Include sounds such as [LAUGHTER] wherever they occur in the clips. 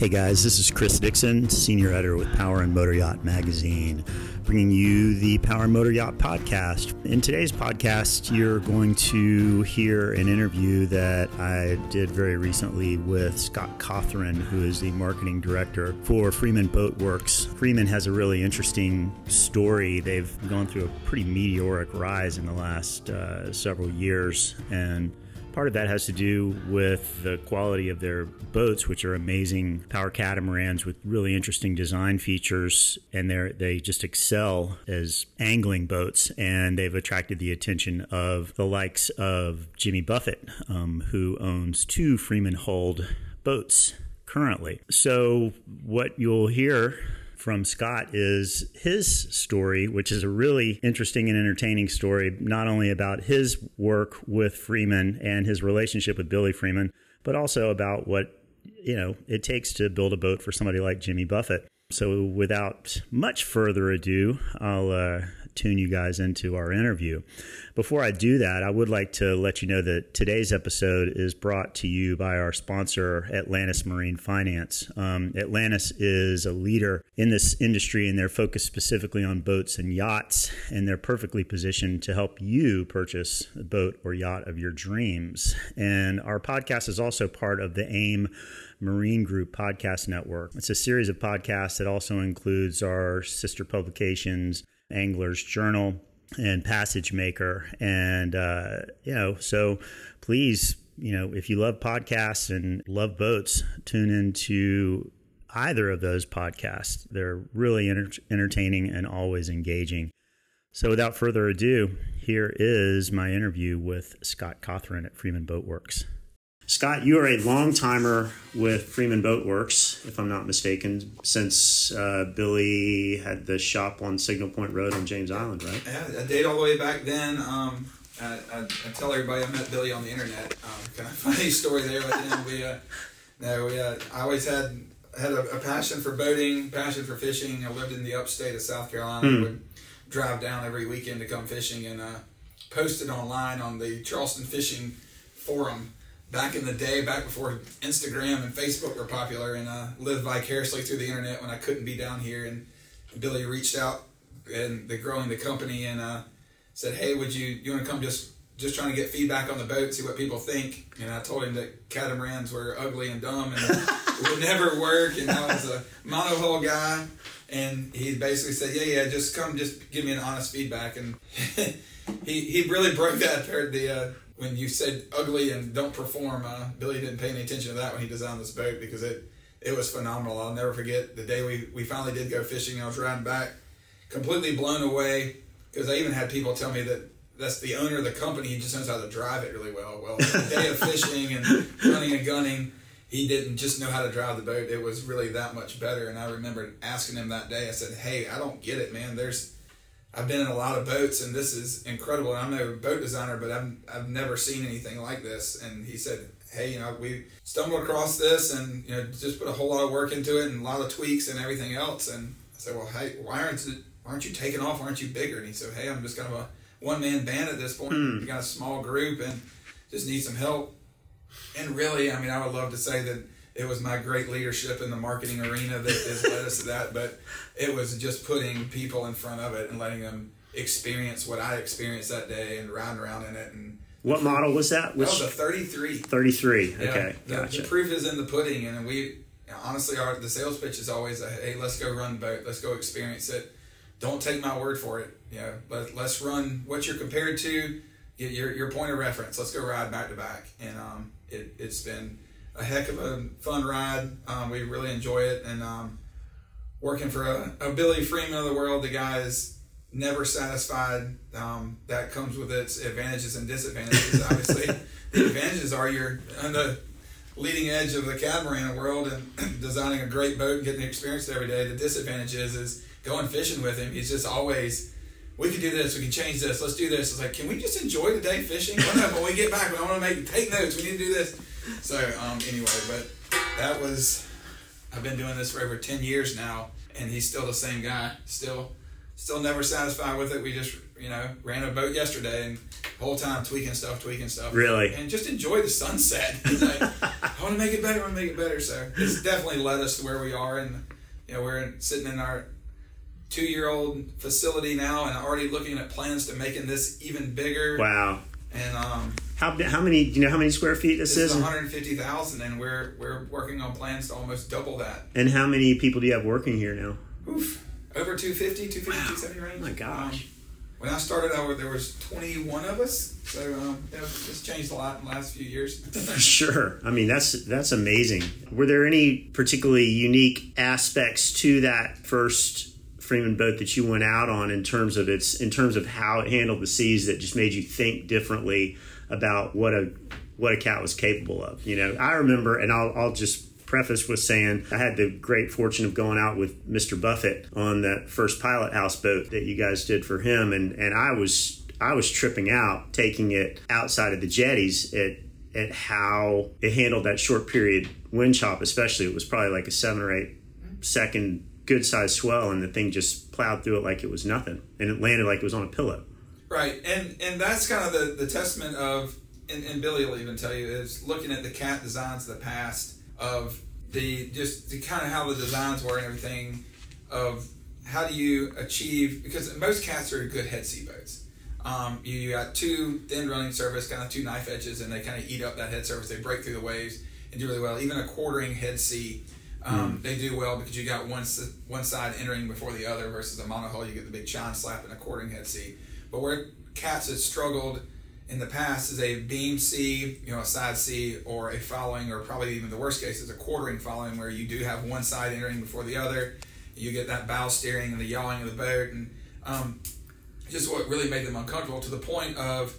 Hey guys, this is Chris Dixon, senior editor with Power and Motor Yacht Magazine, bringing you the Power and Motor Yacht podcast. In today's podcast, you're going to hear an interview that I did very recently with Scott Cothran, who is the marketing director for Freeman Boat Works. Freeman has a really interesting story. They've gone through a pretty meteoric rise in the last uh, several years, and Part of that has to do with the quality of their boats, which are amazing power catamarans with really interesting design features, and they they just excel as angling boats, and they've attracted the attention of the likes of Jimmy Buffett, um, who owns two Freeman hulled boats currently. So what you'll hear from Scott is his story, which is a really interesting and entertaining story, not only about his work with Freeman and his relationship with Billy Freeman, but also about what you know it takes to build a boat for somebody like Jimmy Buffett. So, without much further ado, I'll uh, tune you guys into our interview. Before I do that, I would like to let you know that today's episode is brought to you by our sponsor, Atlantis Marine Finance. Um, Atlantis is a leader in this industry and they're focused specifically on boats and yachts, and they're perfectly positioned to help you purchase a boat or yacht of your dreams. And our podcast is also part of the AIM Marine Group Podcast Network. It's a series of podcasts that also includes our sister publications, Angler's Journal and Passage Maker. And, uh, you know, so please, you know, if you love podcasts and love boats, tune into either of those podcasts. They're really enter- entertaining and always engaging. So without further ado, here is my interview with Scott Cothran at Freeman Boat Works. Scott, you are a long timer with Freeman Boatworks, if I'm not mistaken, since uh, Billy had the shop on Signal Point Road on James Island, right? Yeah, I date all the way back then. Um, I, I, I, tell everybody I met Billy on the internet. Um, kind of funny story there. But then we, uh, no, we, uh, I always had had a, a, passion for boating, passion for fishing. I lived in the upstate of South Carolina. Hmm. Would drive down every weekend to come fishing and uh, posted online on the Charleston Fishing Forum back in the day, back before Instagram and Facebook were popular, and uh, lived vicariously through the internet when I couldn't be down here. And Billy reached out and the growing the company and uh, said, "Hey, would you you want to come just just trying to get feedback on the boat, see what people think?" And I told him that catamarans were ugly and dumb and it [LAUGHS] would never work, and I was a monohull guy. And he basically said, "Yeah, yeah, just come, just give me an honest feedback." And [LAUGHS] he he really broke that the uh, when you said ugly and don't perform, uh, Billy didn't pay any attention to that when he designed this boat because it it was phenomenal. I'll never forget the day we, we finally did go fishing. I was riding back, completely blown away because I even had people tell me that that's the owner of the company. He just knows how to drive it really well. Well, the day of fishing and running and gunning, he didn't just know how to drive the boat. It was really that much better. And I remember asking him that day. I said, "Hey, I don't get it, man. There's I've been in a lot of boats and this is incredible. And I'm no boat designer, but I've, I've never seen anything like this. And he said, Hey, you know, we stumbled across this and, you know, just put a whole lot of work into it and a lot of tweaks and everything else. And I said, Well, hey, why aren't, you, why aren't you taking off? Why aren't you bigger? And he said, Hey, I'm just kind of a one man band at this point. Mm. We got a small group and just need some help. And really, I mean, I would love to say that it was my great leadership in the marketing arena that has led us to that. But it was just putting people in front of it and letting them experience what I experienced that day and riding around in it. And what model was that? Which, that was a 33. 33. Yeah, okay, the, gotcha. The proof is in the pudding, and we honestly our the sales pitch is always a, hey, let's go run the boat, let's go experience it. Don't take my word for it. You know, let, let's run what you're compared to. Your, your point of reference. Let's go ride back to back, and um, it, it's been a heck of a fun ride. Um, we really enjoy it, and um, working for a, a, Billy Freeman of the world, the guy is never satisfied. Um, that comes with its advantages and disadvantages. Obviously, [LAUGHS] the advantages are you're on the leading edge of the catamaran world and [CLEARS THROAT] designing a great boat and getting experience every day. The disadvantage is, is going fishing with him. He's just always we can do this, we can change this, let's do this. It's like, can we just enjoy the day fishing? No, when we get back, but I want to make take notes. We need to do this. So um, anyway, but that was I've been doing this for over ten years now, and he's still the same guy. Still, still never satisfied with it. We just you know ran a boat yesterday, and whole time tweaking stuff, tweaking stuff. Really, and just enjoy the sunset. [LAUGHS] Like, I want to make it better. I want to make it better. So it's definitely led us to where we are, and you know, we're sitting in our two-year-old facility now, and already looking at plans to making this even bigger. Wow. And um, How how many? Do you know how many square feet this, this is is? 150,000, and we're we're working on plans to almost double that. And how many people do you have working here now? Oof, over 250, 250, 270 range. Oh my gosh. Um, when I started out, there was 21 of us, so um, it's changed a lot in the last few years. [LAUGHS] [LAUGHS] Sure. I mean, that's that's amazing. Were there any particularly unique aspects to that first Freeman boat that you went out on in terms of its in terms of how it handled the seas that just made you think differently about what a what a cat was capable of? You know, I remember, and I'll I'll just preface with saying I had the great fortune of going out with Mr. Buffett on that first pilot house boat that you guys did for him, and and I was I was tripping out taking it outside of the jetties at at how it handled that short period wind chop, especially. It was probably like a seven or eight second good sized swell, and the thing just plowed through it like it was nothing, and it landed like it was on a pillow. Right, and and that's kind of the, the testament of, and, and Billy will even tell you is looking at the cat designs of the past of the just the kind of how the designs were and everything of how do you achieve because most cats are good head sea boats. Um, you, you got two thin running surface, kind of two knife edges, and they kind of eat up that head surface. They break through the waves and do really well. Even a quartering head sea, um, they do well because you got one one side entering before the other versus a monohull. You get the big chine slap and a quartering head sea. But where cats have struggled in the past is a beam sea, you know, a side sea, or a following, or probably even the worst case is a quartering following, where you do have one side entering before the other. You get that bow steering and the yawing of the boat, and um, just what really made them uncomfortable to the point of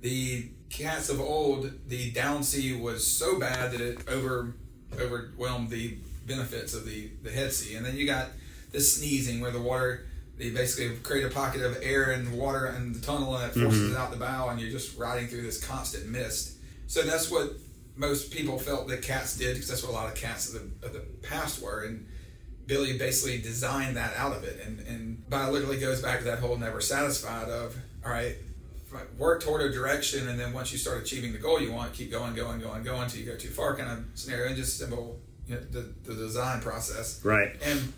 the cats of old. The down sea was so bad that it over overwhelmed the benefits of the the head sea, and then you got this sneezing where the water they basically create a pocket of air and water in the tunnel and it mm-hmm. forces it out the bow and you're just riding through this constant mist. So that's what most people felt that cats did because that's what a lot of cats of the, of the past were. And billy basically designed that out of it. And, and biologically goes back to that whole never satisfied of all right work toward a direction and then once you start achieving the goal you want keep going going going going until you go too far kind of scenario. And just simple you know, the, the design process Right. and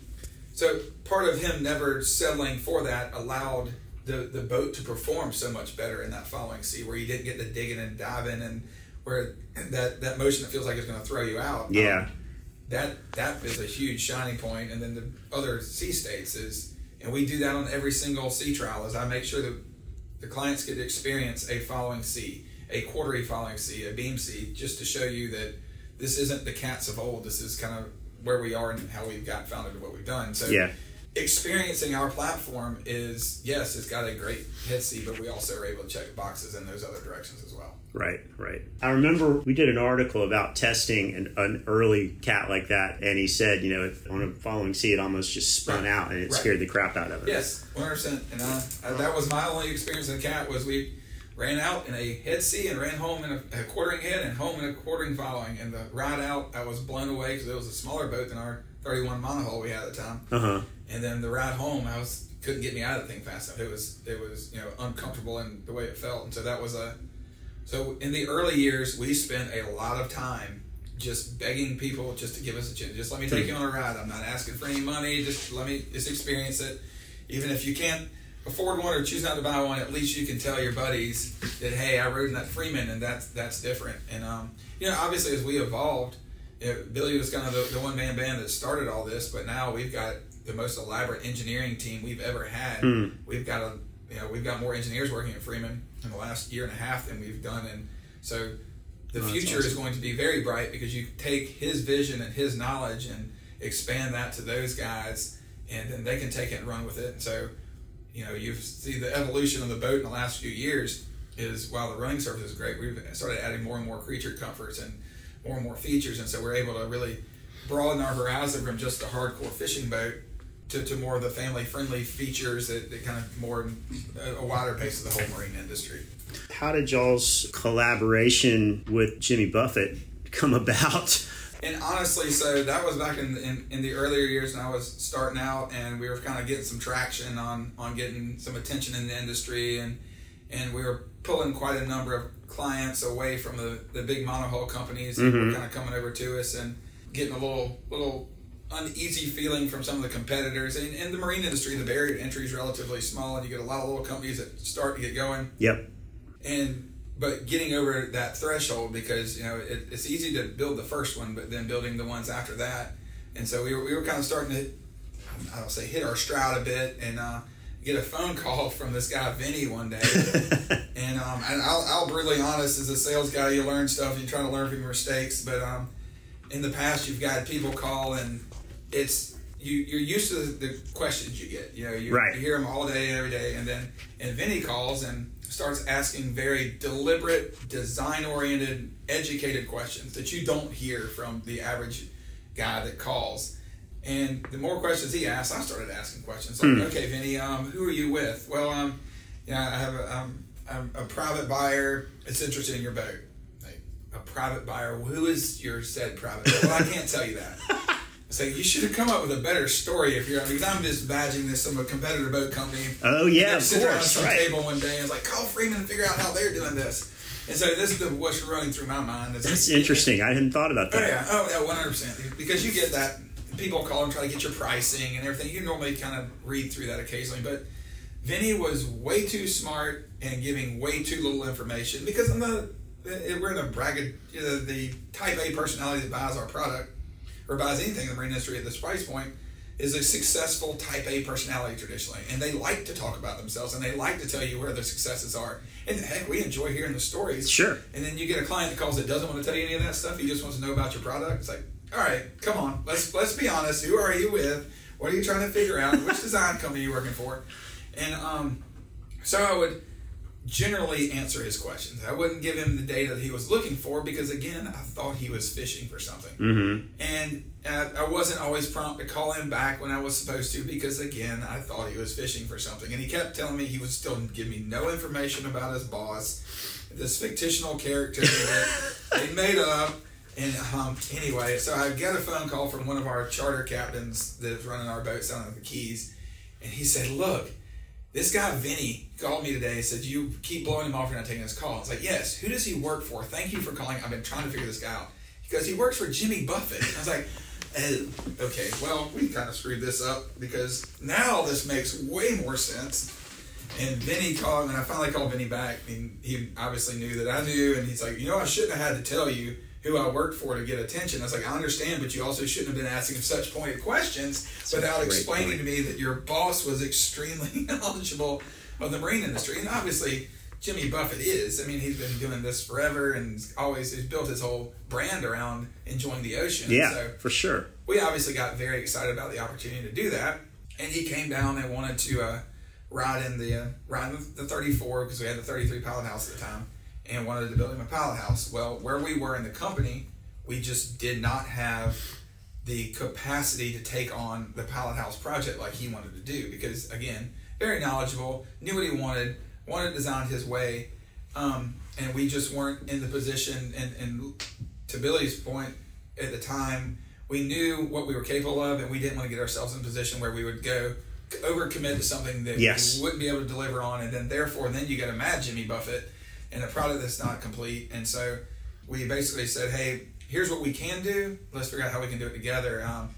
so part of him never settling for that allowed the, the boat to perform so much better in that following sea where you didn't get the digging and diving and where that, that motion that feels like it's going to throw you out. Yeah. Um, that that is a huge shining point. And then the other sea states is, and we do that on every single sea trial, is I make sure that the clients get to experience a following sea, a quarterly following sea, a beam sea, just to show you that this isn't the cats of old. This is kind of where we are and how we've got founded and what we've done. So Yeah. experiencing our platform is yes, it's got a great head sea, but we also are able to check boxes in those other directions as well. Right, right. I remember we did an article about testing an, an early cat like that, and he said, you know, on a following sea, it almost just spun Right. out and it Right. scared the crap out of it. Yes, one hundred percent. And uh, that was my only experience in a cat was we ran out in a head sea and ran home in a, a quartering head and home in a quartering following. And the ride out, I was blown away because it was a smaller boat than our thirty-one monohull we had at the time. Uh huh. And then the ride home, I was couldn't get me out of the thing fast enough. It was it was you know uncomfortable in the way it felt, and so that was a. So in the early years, we spent a lot of time just begging people just to give us a chance. Just let me take you on a ride. I'm not asking for any money. Just let me just experience it. Even if you can't afford one or choose not to buy one, at least you can tell your buddies that hey, I rode in that Freeman, and that's that's different. And um, you know, obviously as we evolved, you know, Billy was kind of the, the one man band that started all this, but now we've got the most elaborate engineering team we've ever had. Hmm. We've got a you know we've got more engineers working at Freeman in the last year and a half than we've done, and so the Oh, future is going to be very bright because you take his vision and his knowledge and expand that to those guys, and then they can take it and run with it. And so, you know, you see the evolution of the boat in the last few years is while the running surface is great, we've started adding more and more creature comforts and more and more features, and so we're able to really broaden our horizon from just a hardcore fishing boat to, to more of the family friendly features that, that kind of more a, a wider base of the whole marine industry. How did y'all's collaboration with Jimmy Buffett come about? And honestly, so that was back in, in, in the earlier years when I was starting out, and we were kind of getting some traction on on getting some attention in the industry, and and we were pulling quite a number of clients away from the, the big monohull companies that were mm-hmm. kind of coming over to us and getting a little little uneasy feeling from some of the competitors. And in the marine industry, the barrier to entry is relatively small, and you get a lot of little companies that start to get going. Yep. And but getting over that threshold because you know it, it's easy to build the first one, but then building the ones after that. And so we were, we were kind of starting to, I don't say hit our stride a bit, and uh, get a phone call [LAUGHS] from this guy Vinny one day. [LAUGHS] and um, and I'll, I'll brutally honest, as a sales guy, you learn stuff, you try to learn from your mistakes. But um, in the past, you've got people call, and it's you you're used to the questions you get. You know, you, Right. you hear them all day, every day, and then and Vinny calls and starts asking very deliberate, design-oriented, educated questions that you don't hear from the average guy that calls. And the more questions he asks, I started asking questions like, "Okay, Vinny, um, who are you with?" Well, um, yeah, I have a, um, I'm a private buyer. It's interested in your boat. Like a private buyer. Who is your said private? buyer? Well, I can't tell you that. [LAUGHS] So you should have come up with a better story if you're. Because I'm just badging this from a competitor boat company. Oh yeah, of sit around course, some right. table one day and it's like call Freeman and figure out how they're doing this. And so this is the, what's running through my mind. It's That's like- interesting. I hadn't thought about oh, that. Oh yeah, oh yeah, one hundred percent. Because you get that people call and try to get your pricing and everything. You normally kind of read through that occasionally, but Vinny was way too smart and giving way too little information because I'm not. We're in a braggart, you know, the type A personality that buys our product or buys anything in the marine industry at this price point is a successful type A personality traditionally, and they like to talk about themselves and they like to tell you where their successes are. And heck, we enjoy hearing the stories. Sure. And then you get a client that calls that doesn't want to tell you any of that stuff. He just wants to know about your product. It's like, all right, come on, let's let's be honest. Who are you with? What are you trying to figure out? Which [LAUGHS] design company are you working for? And um, so I would generally answer his questions. I wouldn't give him the data that he was looking for because again, I thought he was fishing for something. Mm-hmm. And uh, I wasn't always prompt to call him back when I was supposed to because, again, I thought he was fishing for something. And he kept telling me he would still give me no information about his boss, this fictional character that they [LAUGHS] made up. And um, anyway, so I got a phone call from one of our charter captains that's running our boats down at the Keys. And he said, Look, this guy Vinny called me today and said, You keep blowing him off, you're not taking his call. I was like, Yes, who does he work for? Thank you for calling. I've been trying to figure this guy out. Because he works for Jimmy Buffett. I was like, Oh, okay. Well, we kind of screwed this up because now this makes way more sense. And Vinny called, and I finally called Vinny back. And he obviously knew that I knew, and he's like, You know, I shouldn't have had to tell you who I worked for to get attention. I was like, I understand, but you also shouldn't have been asking such pointed questions without explaining point. to me that your boss was extremely [LAUGHS] knowledgeable of the marine industry. And obviously, Jimmy Buffett is. I mean, he's been doing this forever and he's always he's built his whole brand around enjoying the ocean. Yeah, So for sure. we obviously got very excited about the opportunity to do that. And he came down and wanted to uh, ride in the uh, ride in the 34 because we had the 33 pilot house at the time, and wanted to build him a pilot house. Well, where we were in the company, we just did not have the capacity to take on the pilot house project like he wanted to do because again, very knowledgeable, knew what he wanted, wanted to designed his way, um, and we just weren't in the position. And, and to Billy's point, at the time, we knew what we were capable of, and we didn't want to get ourselves in a position where we would go overcommit to something that Yes. we wouldn't be able to deliver on, and then therefore, then you got to mad Jimmy Buffett and a product that's not complete. And so we basically said, "Hey, here's what we can do. Let's figure out how we can do it together." Um,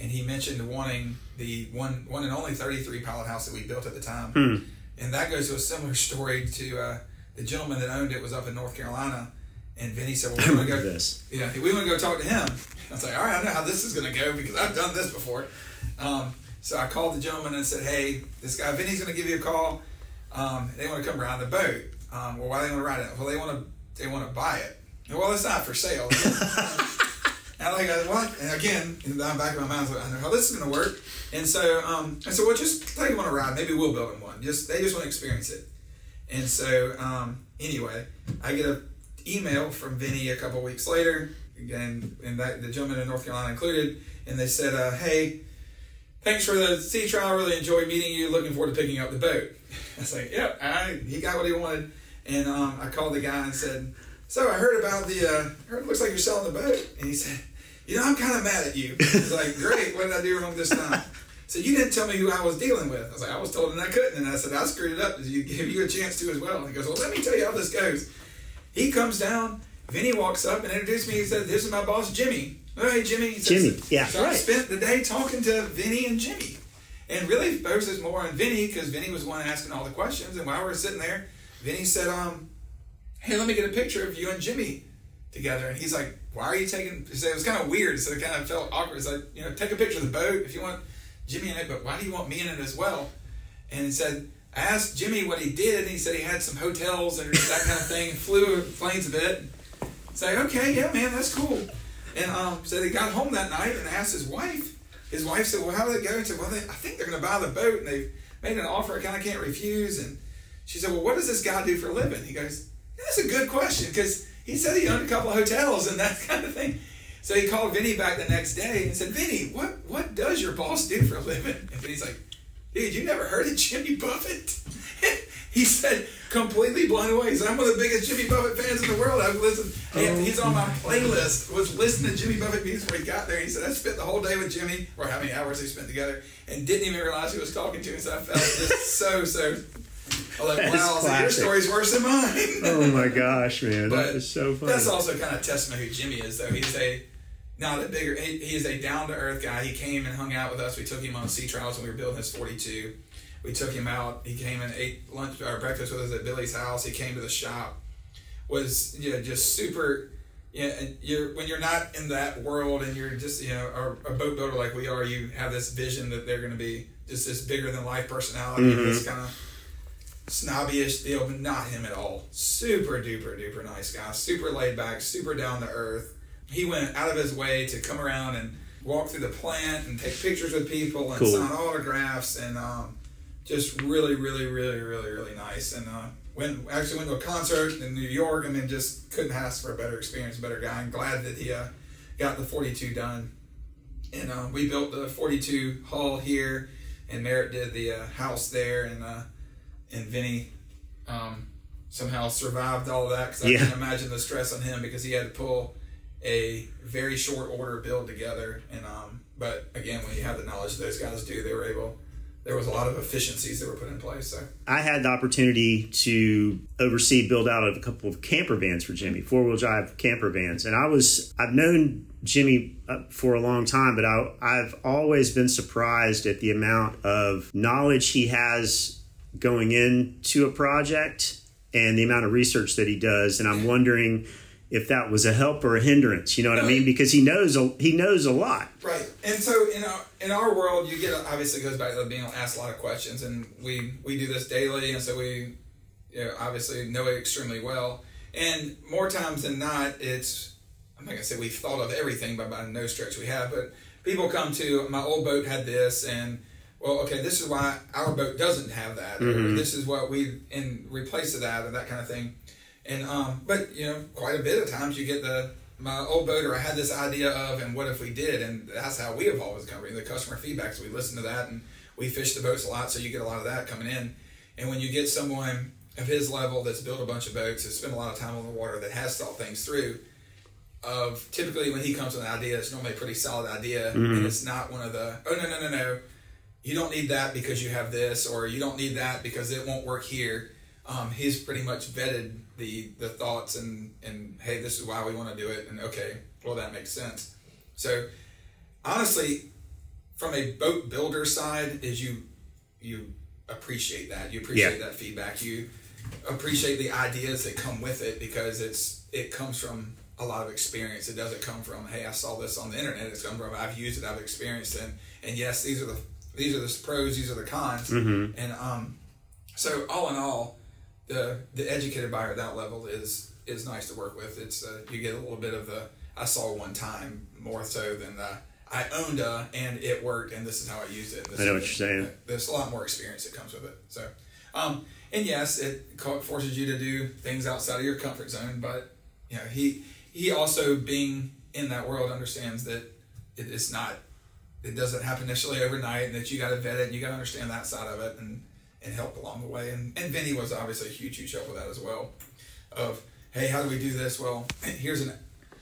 and he mentioned wanting the one one and only 33 pilot house that we built at the time, Hmm. and that goes to a similar [LAUGHS] story to uh, the gentleman that owned it was up in North Carolina. And Vinny said, "Well, we [LAUGHS] want to go. this. Yeah, we want to go talk to him." I was like, "All right, I know how this is going to go because I've done this before." Um, so I called the gentleman and said, "Hey, this guy Vinny's going to give you a call. Um, they want to come around the boat. Um, well, why do they want to ride it? Well, they want to they want to buy it. Well, it's not for sale." [LAUGHS] and like, "What?" And again, in the back of my mind, I know how this is going to work." And so, um, I said, "Well, just they want to ride. Maybe we'll build them one. Just they just want to experience it." And so, um, anyway, I get a email from Vinny a couple weeks later, and and that the gentleman in North Carolina included, and they said, uh, "Hey, thanks for the sea trial. Really enjoyed meeting you. Looking forward to picking up the boat." [LAUGHS] I was like, "Yep, I, he got what he wanted." And um, I called the guy and said, "So I heard about the. Uh, heard it looks like you're selling the boat." And he said, "You know, I'm kind of mad at you." I was like, "Great. What did I do wrong this time?" So you didn't tell me who I was dealing with. I was like, I was told and I couldn't. And I said, I screwed it up. Did you give you a chance to as well? And he goes, Well, let me tell you how this goes. He comes down. Vinny walks up and introduced me. He said, This is my boss, Jimmy. Oh, hey, Jimmy. He says, Jimmy, yeah, So I right. spent the day talking to Vinny and Jimmy. And really focuses more on Vinny because Vinny was the one asking all the questions. And while we were sitting there, Vinny said, um, hey, let me get a picture of you and Jimmy together. And he's like, why are you taking, he said, it was kind of weird. So it kind of felt awkward. It's like, you know, take a picture of the boat if you want Jimmy in it, but why do you want me in it as well? And he said, I asked Jimmy what he did, and he said he had some hotels and that kind of [LAUGHS] thing, flew planes a bit. Say, okay, yeah, man, that's cool. And um, said he got home that night and asked his wife. His wife said, well, how did it go? He said, well, they, I think they're going to buy the boat, and they've made an offer I kind of can't refuse. And she said, well, what does this guy do for a living? He goes, that's a good question, because he said he owned a couple of hotels and that [LAUGHS] kind of thing. So he called Vinny back the next day and said, Vinny, what, what does your boss do for a living? And Vinny's like, dude, you never heard of Jimmy Buffett? [LAUGHS] he said, completely blown away. He said, I'm one of the biggest Jimmy Buffett fans in the world. I've listened, and oh, he's on my playlist, was listening to Jimmy Buffett music when he got there. He said, I spent the whole day with Jimmy, or how many hours they spent together, and didn't even realize he was talking to me. So I felt just [LAUGHS] so, so, I was like, wow, I was like, your story's worse than mine. Oh my gosh, man, But that is so funny. That's also kind of testament who Jimmy is, though. He's a not a bigger. He, he is a down to earth guy. He came and hung out with us. We took him on sea trials when we were building his forty two. We took him out. He came and ate lunch or breakfast with us at Billy's house. He came to the shop. Was you know, just super. Yeah, and you're when you're not in that world and you're just you know a, a boat builder like we are. You have this vision that they're going to be just this bigger than life personality. Mhm. This kind of snobby-ish deal, but not him at all. Super duper duper nice guy. Super laid back. Super down to earth. He went out of his way to come around and walk through the plant and take pictures with people and Cool. sign autographs and um, just really, really, really, really, really nice. And uh, went actually went to a concert in New York. and mean, just couldn't ask for a better experience, a better guy. I'm glad that he uh, got the 42 done. And uh, we built the 42 hall here, and Merritt did the uh, house there, and uh, and Vinny um, somehow survived all of that because I Yeah. can't imagine the stress on him because he had to pull a very short order build together. And um, but again, when you have the knowledge those guys do, they were able. There was a lot of efficiencies that were put in place. So I had the opportunity to oversee build out of a couple of camper vans for Jimmy, four wheel drive camper vans, and I was I've known Jimmy uh, for a long time, but I, I've always been surprised at the amount of knowledge he has going into a project and the amount of research that he does, and I'm wondering if that was a help or a hindrance. You know what I mean? Because he knows a, he knows a lot. Right, and so in our in our world, you get obviously goes back to being asked a lot of questions, and we we do this daily, and so we you know, obviously know it extremely well. And more times than not, it's I'm not gonna say we've thought of everything but by no stretch we have, but people come to my old boat had this, and well, okay, this is why our boat doesn't have that, or this is what we in replace of that, or that kind of thing. And um, but you know, quite a bit of times you get the my old boat, or I had this idea of, and what if we did? And that's how we have always come. The customer feedback, so we listen to that, and we fish the boats a lot, so you get a lot of that coming in. And when you get someone of his level that's built a bunch of boats, has spent a lot of time on the water, that has thought things through, of typically when he comes with an idea, it's normally a pretty solid idea, and it's not one of the oh no no no no, you don't need that because you have this, or you don't need that because it won't work here. Um, he's pretty much vetted the the thoughts and and hey, this is why we want to do it, and okay, well that makes sense. So honestly, from a boat builder side, is you you appreciate that you appreciate Yeah. that feedback you appreciate the ideas that come with it because it's it comes from a lot of experience it doesn't come from hey i saw this on the internet it's come from i've used it i've experienced it and, and yes these are the these are the pros these are the cons and um so all in all the the educated buyer at that level is is nice to work with it's uh, you get a little bit of the i saw one time more so than the I owned a and it worked and this is how I used it. This I know is- what you're saying. There's a lot more experience that comes with it. So, um, and yes, it forces you to do things outside of your comfort zone. But you know, he he also being in that world understands that it is not. It doesn't happen initially overnight, and that you got to vet it, and you got to understand that side of it, and and help along the way. And and Vinny was obviously a huge huge help with that as well. Of hey, how do we do this? Well, [CLEARS THROAT] here's an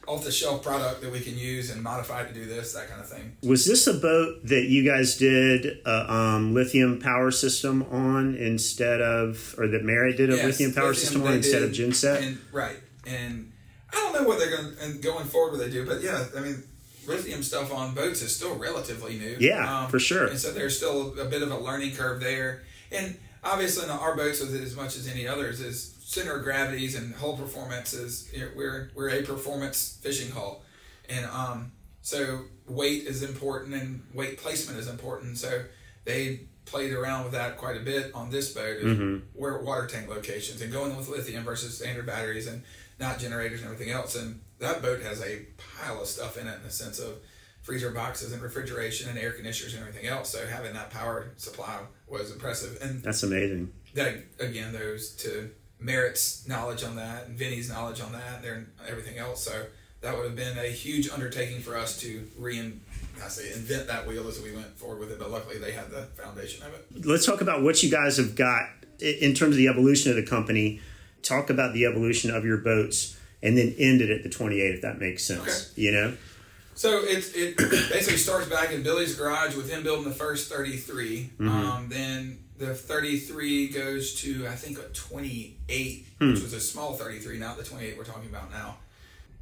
off the shelf product that we can use and modify to do this, that kind of thing. Was this a boat that you guys did a um, lithium power system on instead of, or that Merritt did a Yes, lithium power lithium system on instead of did, genset? And, right. And I don't know what they're going and going forward what they do, but yeah, I mean, lithium stuff on boats is still relatively new. Um, Yeah, for sure. And so there's still a bit of a learning curve there. And obviously, in our boats, as much as any others, is center of gravities and hull performances. you know, we're we're a performance fishing hull, and um, so weight is important and weight placement is important. So they played around with that quite a bit on this boat, Mm-hmm. where water tank locations and going with lithium versus standard batteries and not generators and everything else. And that boat has a pile of stuff in it in the sense of freezer boxes and refrigeration and air conditioners and everything else. So having that power supply was impressive. And That's amazing. that again those to Merritt's knowledge on that and Vinny's knowledge on that and everything else. So that would have been a huge undertaking for us to rein, I say invent that wheel as we went forward with it. But luckily they had the foundation of it. Let's talk about what you guys have got in terms of the evolution of the company. Talk about the evolution of your boats and then end it at the 28, if that makes sense. Okay. You know? So it it [CLEARS THROAT] basically starts back in Billy's garage with him building the first 33. Um, then the 33 goes to I think a 28, which was a small 33, not the 28 we're talking about now.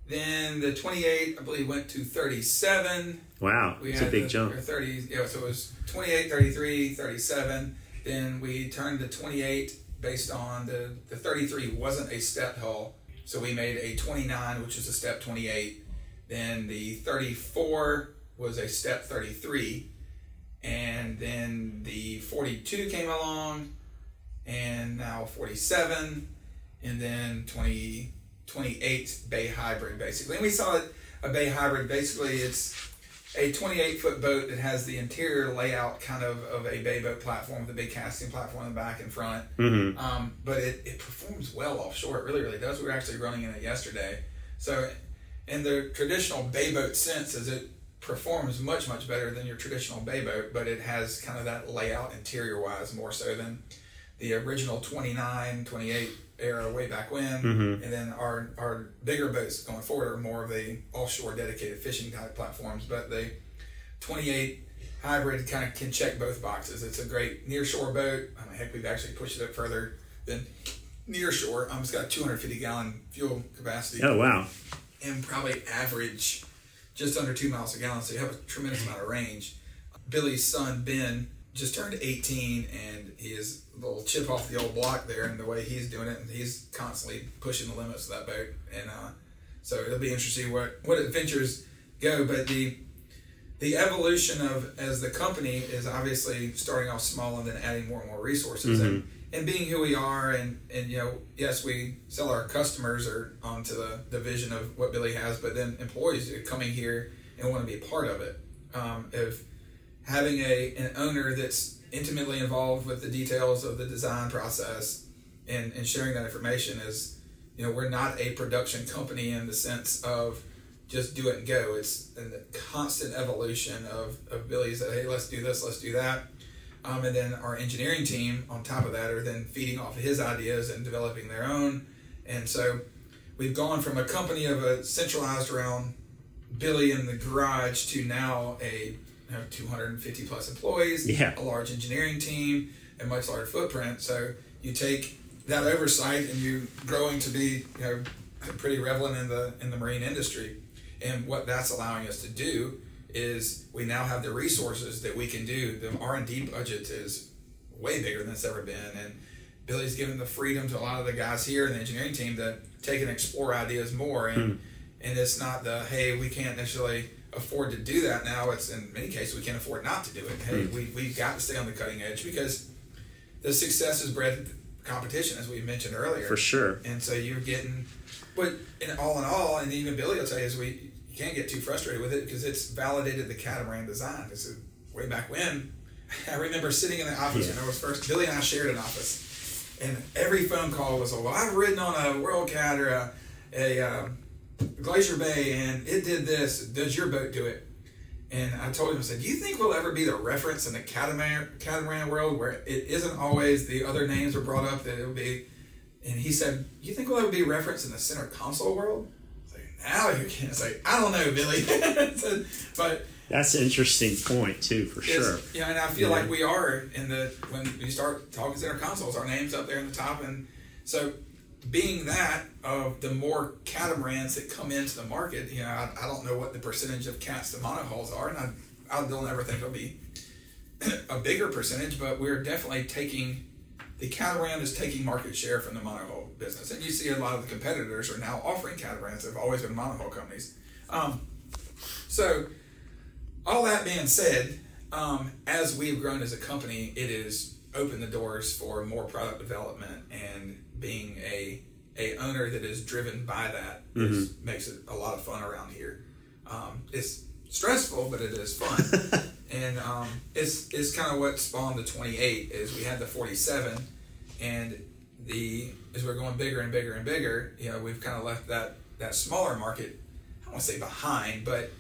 Then the 28, I believe, went to 37. Wow. We It's a big the, jump. 30, yeah, so it was 28, 33, 37. Then we turned the 28 based on the, the 33 wasn't a step hull. So we made a 29, which is a step 28. Then the 34 was a step 33. And then the 42 came along. And now 47. And then 20, 28 Bay Hybrid, basically. And we saw it, a Bay Hybrid, basically, it's a 28 foot boat that has the interior layout kind of of a bay boat platform with a big casting platform in the back and front. Mm-hmm. Um, but it, it performs well offshore. It really, really does. We were actually running in it yesterday. So, in the traditional bay boat sense, is it performs much, much better than your traditional bay boat, but it has kind of that layout interior wise more so than the original 29, 28 era way back when. Mhm. And then our, our bigger boats going forward are more of the offshore dedicated fishing type platforms. But the 28 hybrid kind of can check both boxes. It's a great near shore boat. I mean, heck, we've actually pushed it up further than near shore. Um, it's got 250 gallon fuel capacity Oh, wow. and probably average just under two miles a gallon. So you have a tremendous amount of range. Billy's son Ben just turned 18, and he is a little chip off the old block there, and the way he's doing it, and he's constantly pushing the limits of that boat. And uh, so it'll be interesting what what adventures go. But the the evolution of as the company is obviously starting off small and then adding more and more resources and, and being who we are and and you know yes we sell our customers or onto the, the vision of what Billy has but then employees are coming here and want to be a part of it um, of having a an owner that's intimately involved with the details of the design process and, and sharing that information is you know we're not a production company in the sense of just do it and go. It's a constant evolution of, of Billy's that, hey, let's do this, let's do that. Um, and then our engineering team on top of that are then feeding off of his ideas and developing their own. And so we've gone from a company of a centralized around Billy in the garage to now a you know, 250 plus employees, Yeah. a large engineering team, a much larger footprint. So you take that oversight and you're growing to be you know pretty relevant in the in the marine industry. And what that's allowing us to do is we now have the resources that we can do. The R and D budget is way bigger than it's ever been, and Billy's given the freedom to a lot of the guys here in the engineering team to take and explore ideas more. And hmm. and it's not the hey we can't necessarily afford to do that now. It's in many cases we can't afford not to do it. Hey, we we've got to stay on the cutting edge because the success is bred competition, as we mentioned earlier. For sure. And so you're getting, but in all in all, and even Billy will tell you, is we you can't get too frustrated with it because it's validated the catamaran design. Is way back when. [LAUGHS] I remember sitting in the office Yeah. when I was first. Billy and I shared an office, and every phone call was, "Well, I've ridden on a World Cat or a, a uh, Glacier Bay, and it did this. Does your boat do it?" And I told him, I said, "Do you think we'll ever be the reference in the catamaran, catamaran world where it isn't always the other names are brought up that it'll be?" And he said, "You think we'll ever be a reference in the center console world?" I was like, now you can't say I don't know, Billy. [LAUGHS] But That's an interesting point too, for sure. yeah, and I feel Yeah. like we are in the when we start talking center consoles, our names up there in the top, and so being that of the more catamarans that come into the market, you know, I, I don't know what the percentage of cats to monohulls are, and I I don't ever think it'll be [CLEARS THROAT] a bigger percentage, but we're definitely taking the catamaran is taking market share from the monohull business, and you see a lot of the competitors are now offering catamarans. They've always been monohull companies. Um, so, all that being said, um, as we've grown as a company, it has opened the doors for more product development and being a a owner that is driven by that is, makes it a lot of fun around here. Um, it's stressful, but it is fun, [LAUGHS] and um, it's it's kind of what spawned the 28. Is we had the 47, and the as we're going bigger and bigger and bigger, you know, we've kind of left that that smaller market. I don't want to say behind, but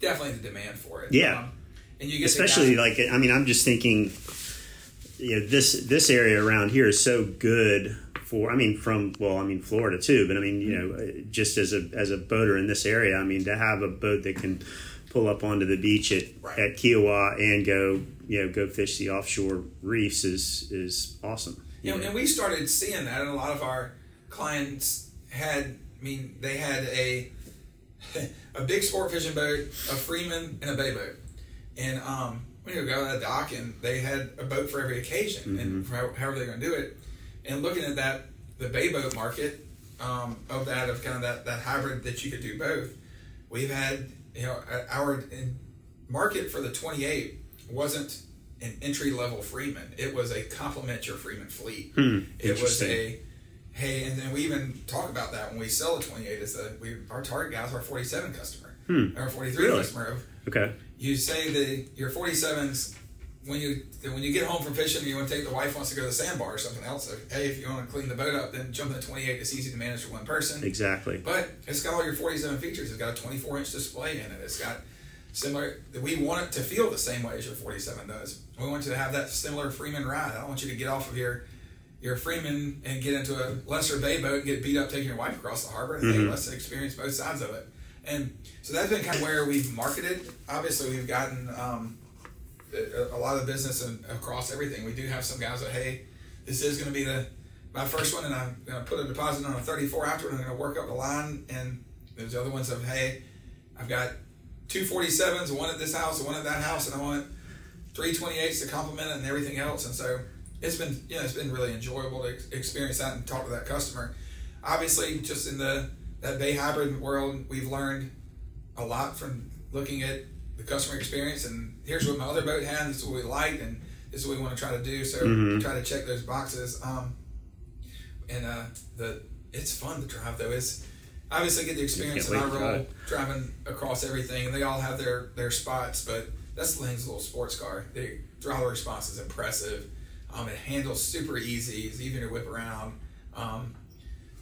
definitely the demand for it. Yeah. Um, and you get especially like I mean, I'm just thinking, you know, this this area around here is so good for. I mean, from well, I mean Florida too, but I mean, you know, uh, just as a as a boater in this area, I mean, to have a boat that can pull up onto the beach at Right. at Kiawah and go, you know, go fish the offshore reefs is is awesome. You know, and we started seeing that, and a lot of our clients had. I mean, they had a [LAUGHS] a big sport fishing boat, a Freeman, and a bay boat. And um, when you go to the dock, and they had a boat for every occasion, and for how- however they're going to do it. And looking at that, the bay boat market um, of that of kind of that that hybrid that you could do both. We've had you know our market for the 28 wasn't an entry level Freeman. It was a complement your Freeman fleet. it was a hey, and then we even talk about that when we sell a 28 is that we our target guys are 47 customer or 43 Really? customer of okay, you say the your 47s when you when you get home from fishing and you want to take the wife wants to go to the sandbar or something else so, hey if you want to clean the boat up then jump in the 28 it's easy to manage for one person exactly. but it's got all your 47 features. It's got a 24 inch display in it. It's got similar. We want it to feel the same way as your 47 does. We want you to have that similar Freeman ride. I don't want you to get off of your your Freeman and get into a lesser bay boat and get beat up taking your wife across the harbor. And hey, let's experience both sides of it. And so that's been kind of where we've marketed. Obviously, we've gotten um, a, lot of business and across everything. We do have some guys that hey, this is going to be the my first one, and I'm going to put a deposit on a 34 after, and I'm going to work up the line. And there's other ones of hey, I've got two 47s, one at this house, one at that house, and I want three 28s to complement it and everything else. And so it's been you know it's been really enjoyable to experience that and talk to that customer. Obviously, just in the that bay hybrid world, we've learned a lot from looking at the customer experience and here's what my other boat had, this is what we liked, and this is what we want to try to do. So Mhm. try to check those boxes. Um, and uh, the it's fun to drive though. It's obviously get the experience in our role driving across everything, and they all have their their spots. But that's a little sports car. The throttle response is impressive. Um, it handles super easy. It's even to whip around. Um,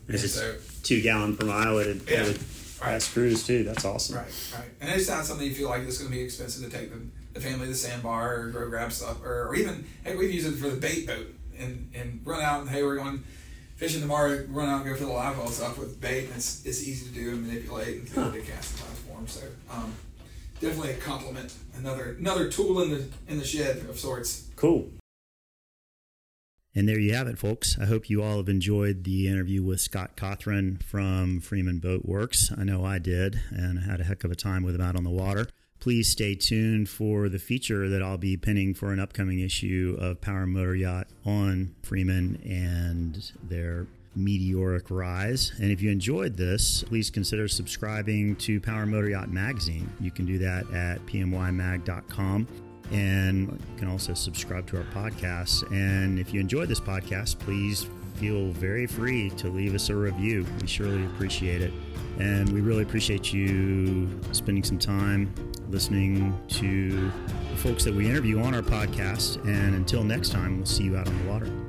is so two gallon per mile at a, Yeah. at a fast cruise too. That's awesome. Right, right. And it's not something you feel like it's going to be expensive to take the, the family to the sandbar or go grab stuff, or, or even hey, we've used it for the bait boat and and run out and hey, we're going fishing tomorrow. Run out and go for the live well stuff with bait, and it's it's easy to do and manipulate and do the cast platform. So um, definitely a compliment. Another another tool in the in the shed of sorts. Cool. And there you have it, folks. I hope you all have enjoyed the interview with Scott Cothran from Freeman Boat Works. I know I did, and I had a heck of a time with him out on the water. Please stay tuned for the feature that I'll be pinning for an upcoming issue of Power Motor Yacht on Freeman and their meteoric rise. And if you enjoyed this, please consider subscribing to Power Motor Yacht Magazine. You can do that at pmymag.com. And you can also subscribe to our podcast. And if you enjoyed this podcast, please feel very free to leave us a review. We surely appreciate it. And we really appreciate you spending some time listening to the folks that we interview on our podcast. And until next time, we'll see you out on the water.